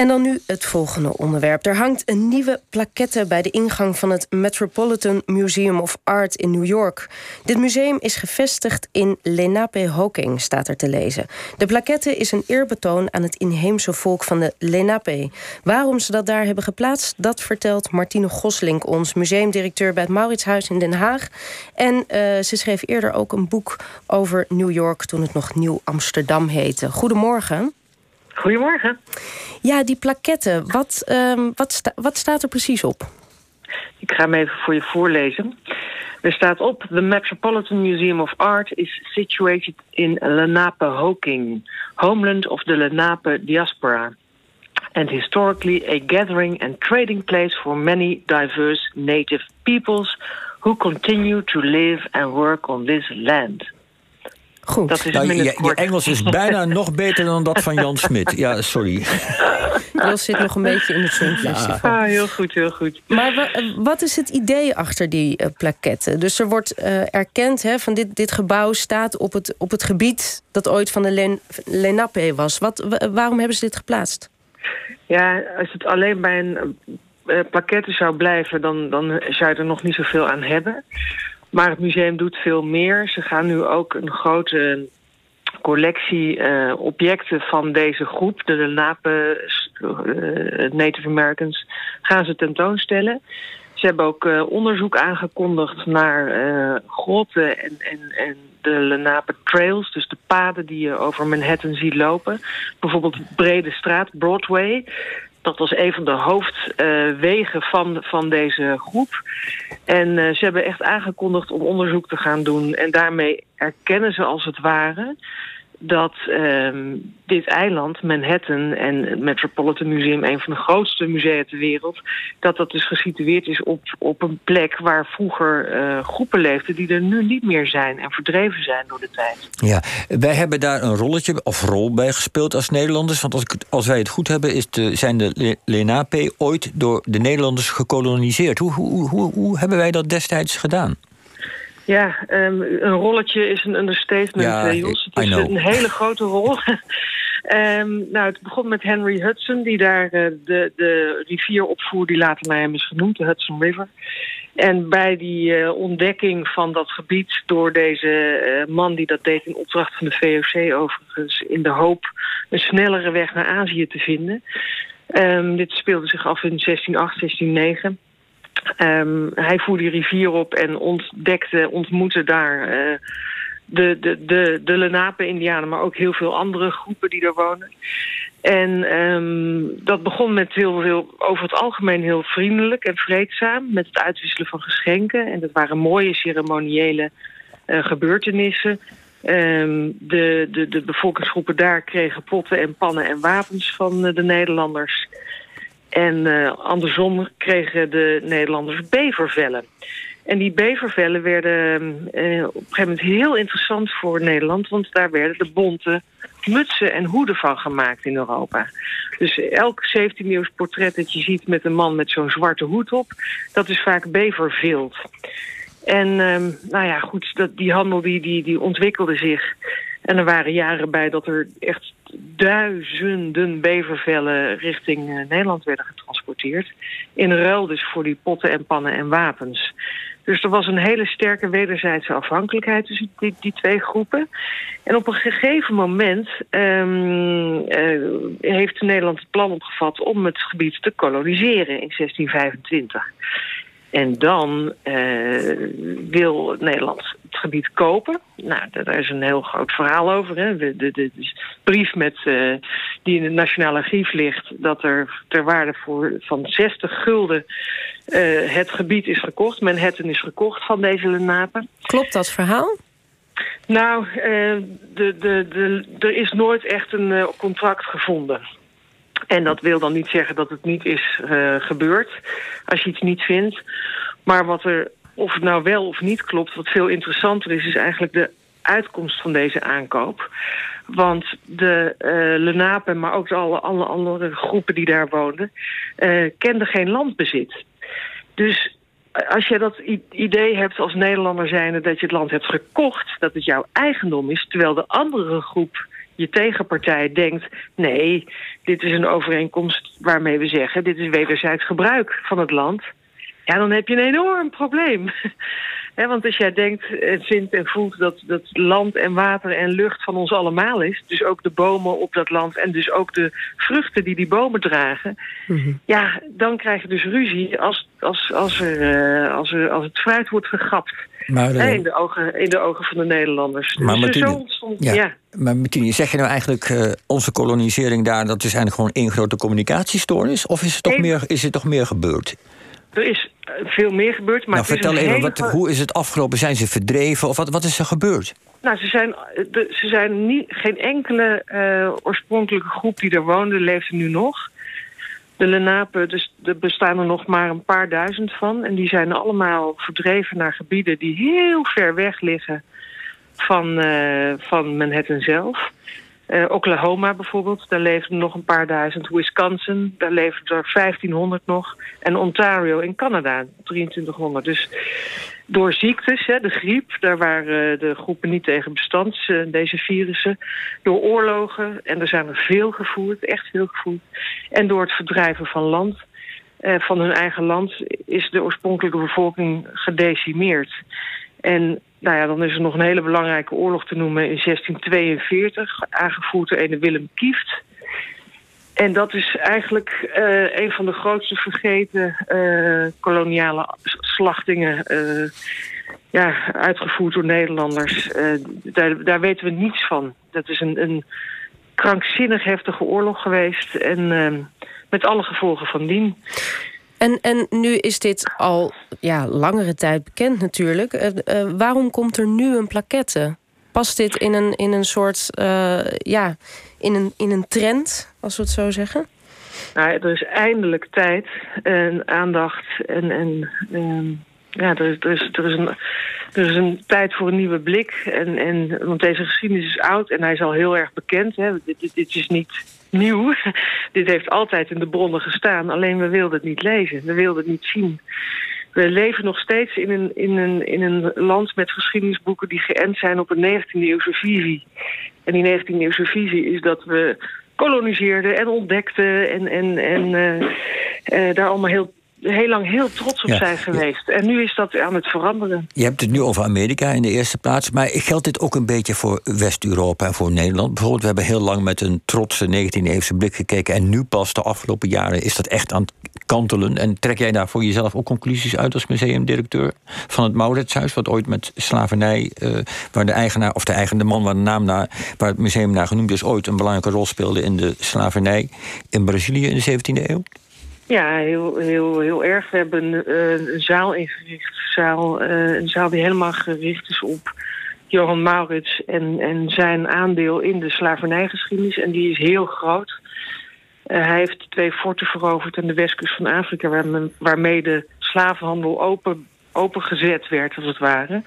En dan nu het volgende onderwerp. Er hangt een nieuwe plaquette bij de ingang van het Metropolitan Museum of Art in New York. Dit museum is gevestigd in Lenape-Hoking, staat er te lezen. De plaquette is een eerbetoon aan het inheemse volk van de Lenape. Waarom ze dat daar hebben geplaatst, dat vertelt Martine Goslink ons, museumdirecteur bij het Mauritshuis in Den Haag. En uh, ze schreef eerder ook een boek over New York toen het nog Nieuw Amsterdam heette. Goedemorgen. Goedemorgen. Ja, die plaketten, wat, um, wat, sta, wat staat er precies op? Ik ga hem even voor je voorlezen. Er staat op: The Metropolitan Museum of Art is situated in Lenape-Hoking, homeland of the Lenape diaspora, and historically a gathering and trading place for many diverse native peoples who continue to live and work on this land. Goed. Dat is nou, je, je, Engels is bijna nog beter dan dat van Jan Smit. Ja, sorry. Jos zit nog een beetje in het zonnetje. Ja. Ah, heel goed, heel goed. Maar wat is het idee achter die uh, plaketten? Dus er wordt uh, erkend hè, van dit, dit gebouw staat op het, op het gebied dat ooit van de Len, Lenape was. Wat, waarom hebben ze dit geplaatst? Ja, als het alleen bij een uh, plaquette zou blijven, dan, dan zou je er nog niet zoveel aan hebben. Maar het museum doet veel meer. Ze gaan nu ook een grote collectie uh, objecten van deze groep, de Lenape uh, Native Americans, gaan ze tentoonstellen. Ze hebben ook uh, onderzoek aangekondigd naar grotten en, en, en de Lenape Trails, dus de paden die je over Manhattan ziet lopen. Bijvoorbeeld Brede Straat, Broadway dat was een van de hoofdwegen van, van deze groep. En uh, ze hebben echt aangekondigd om onderzoek te gaan doen. En daarmee erkennen ze als het ware dat ehm, dit eiland, Manhattan en het Metropolitan Museum, een van de grootste musea ter wereld, dat dat dus gesitueerd is op, op een plek waar vroeger uh, groepen leefden die er nu niet meer zijn en verdreven zijn door de tijd. Ja, wij hebben daar een rolletje of rol bij gespeeld als Nederlanders. Want als, ik, als wij het goed hebben, is de, zijn de Lenape ooit door de Nederlanders gekoloniseerd. Hoe, hoe, hoe hebben wij dat destijds gedaan? Ja, um, een rolletje is een understatement, ja, uh, Jos. Het is een hele grote rol. um, nou, het begon met Henry Hudson, die daar uh, de, de rivier opvoer die later naar hem is genoemd, de Hudson River. En bij die uh, ontdekking van dat gebied door deze man die dat deed in opdracht van de VOC overigens, in de hoop een snellere weg naar Azië te vinden. Um, dit speelde zich af in 1608, 1609. Um, hij voer die rivier op en ontdekte, ontmoette daar uh, de, de, de, de Lenape-Indianen, maar ook heel veel andere groepen die er wonen. En um, dat begon met heel veel, over het algemeen heel vriendelijk en vreedzaam, met het uitwisselen van geschenken. En dat waren mooie ceremoniële uh, gebeurtenissen. Um, de, de, de bevolkingsgroepen daar kregen potten en pannen en wapens van uh, de Nederlanders. En uh, andersom kregen de Nederlanders bevervellen. En die bevervellen werden uh, op een gegeven moment heel interessant voor Nederland... want daar werden de bonte mutsen en hoeden van gemaakt in Europa. Dus elk 17e portret dat je ziet met een man met zo'n zwarte hoed op... dat is vaak bevervild. En uh, nou ja, goed, dat, die handel die, die ontwikkelde zich... En er waren jaren bij dat er echt duizenden bevervellen richting uh, Nederland werden getransporteerd. In ruil dus voor die potten en pannen en wapens. Dus er was een hele sterke wederzijdse afhankelijkheid tussen die, die twee groepen. En op een gegeven moment um, uh, heeft Nederland het plan opgevat om het gebied te koloniseren in 1625. En dan uh, wil Nederland het gebied kopen. Nou, daar is een heel groot verhaal over. Hè. De, de, de, brief met, uh, die in het Nationaal Archief ligt... dat er ter waarde voor, van 60 gulden uh, het gebied is gekocht. Manhattan is gekocht van deze Lenapen. Klopt dat verhaal? Nou, de, de, de, er is nooit echt een contract gevonden. En dat wil dan niet zeggen dat het niet is uh, gebeurd als je iets niet vindt. Maar wat er, of het nou wel of niet klopt, wat veel interessanter is, is eigenlijk de uitkomst van deze aankoop. Want de uh, Lenapen, maar ook alle, alle andere groepen die daar woonden, uh, kenden geen landbezit. Dus als je dat idee hebt als Nederlander zijnde dat je het land hebt gekocht, dat het jouw eigendom is, terwijl de andere groep je tegenpartij denkt... nee, dit is een overeenkomst waarmee we zeggen... dit is wederzijds gebruik van het land... ja, dan heb je een enorm probleem. Want als jij denkt en vindt en voelt dat, dat land en water en lucht van ons allemaal is... dus ook de bomen op dat land en dus ook de vruchten die die bomen dragen... Mhm. ja, dan krijg je dus ruzie als, als, als, er, uh, als, er, als het fruit wordt gegapt. Maar, uh, in, de ogen, in de ogen van de Nederlanders. Maar dus Martine, zo ontstond, ja, ja. Maar Martine, zeg je nou eigenlijk uh, onze kolonisering daar... dat is eigenlijk gewoon één grote communicatiestoornis? Of is het toch, meer, is het toch meer gebeurd? Er is veel meer gebeurd. Maar nou, vertel even, wat, hoe is het afgelopen? Zijn ze verdreven of wat, wat is er gebeurd? Nou, ze zijn, de, ze zijn niet, geen enkele uh, oorspronkelijke groep die er woonde, leeft er nu nog. De Lenapen, dus er bestaan er nog maar een paar duizend van. En die zijn allemaal verdreven naar gebieden die heel ver weg liggen van, uh, van Manhattan zelf. Uh, Oklahoma bijvoorbeeld, daar leven nog een paar duizend. Wisconsin, daar leven er 1500 nog. En Ontario in Canada, 2300. Dus door ziektes, hè, de griep, daar waren de groepen niet tegen bestand, eh, deze virussen. Door oorlogen, en er zijn er veel gevoerd, echt veel gevoerd. En door het verdrijven van land, eh, van hun eigen land, is de oorspronkelijke bevolking gedecimeerd. En nou ja, dan is er nog een hele belangrijke oorlog te noemen in 1642, aangevoerd door een Willem Kieft. En dat is eigenlijk uh, een van de grootste vergeten uh, koloniale slachtingen. Uh, ja, uitgevoerd door Nederlanders. daar, daar weten we niets van. Dat is een, een krankzinnig heftige oorlog geweest. En met alle gevolgen van dien. En, en nu is dit al ja, langere tijd bekend natuurlijk. Uh, uh, waarom komt er nu een plaquette? Past dit in een, in een soort, uh, ja, in een, in een trend, als we het zo zeggen? Nou, er is eindelijk tijd en aandacht en, en ehm, ja, er er, is, er, is een, er is een tijd voor een nieuwe blik. En, en, want deze geschiedenis is oud en hij is al heel erg bekend. Hè. Dit, dit is niet nieuw. Dit heeft altijd in de bronnen gestaan. Alleen we wilden het niet lezen. We wilden het niet zien. We leven nog steeds in een, in een, in een land met geschiedenisboeken... die geënt zijn op een 19e-eeuwse visie. En die 19e-eeuwse visie is dat we koloniseerden en ontdekten... en, en, en uh, uh, daar allemaal heel heel lang heel trots op zijn geweest. En nu is dat aan het veranderen. Je hebt het nu over Amerika in de eerste plaats. Maar geldt dit ook een beetje voor West-Europa en voor Nederland? Bijvoorbeeld, we hebben heel lang met een trotse 19e-eeuwse blik gekeken. En nu pas de afgelopen jaren is dat echt aan het kantelen. En trek jij daar voor jezelf ook conclusies uit als museumdirecteur van het Mauritshuis? Wat ooit met slavernij, uh, waar de eigenaar, of de eigen de man waar de naam naar, waar het museum naar genoemd is, ooit een belangrijke rol speelde in de slavernij in Brazilië in de 17e eeuw? Ja, heel, heel, heel erg. We hebben uh, een zaal ingericht. Zaal, uh, een zaal die helemaal gericht is op Johan Maurits en, en zijn aandeel in de slavernijgeschiedenis. En die is heel groot. Uh, hij heeft twee forten veroverd aan de westkust van Afrika... Waarmee de slavenhandel open, opengezet werd, als het ware.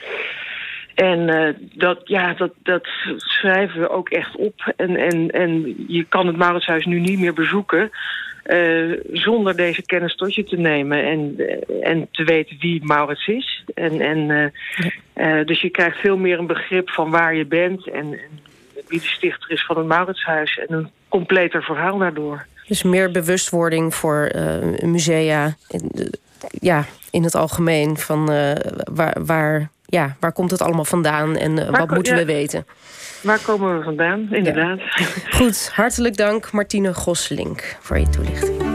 En dat, ja, dat, dat schrijven we ook echt op. En, en, en je kan het Mauritshuis nu niet meer bezoeken... Uh, zonder deze kennis tot je te nemen en, en te weten wie Maurits is. En, en, uh, dus je krijgt veel meer een begrip van waar je bent en, en wie de stichter is van het Mauritshuis. En een completer verhaal daardoor. Dus meer bewustwording voor musea in, ja, in het algemeen van waar, waar, ja, waar komt het allemaal vandaan en wat moeten we weten. Waar komen we vandaan? Inderdaad. Goed, hartelijk dank Martine Gosselink voor je toelichting.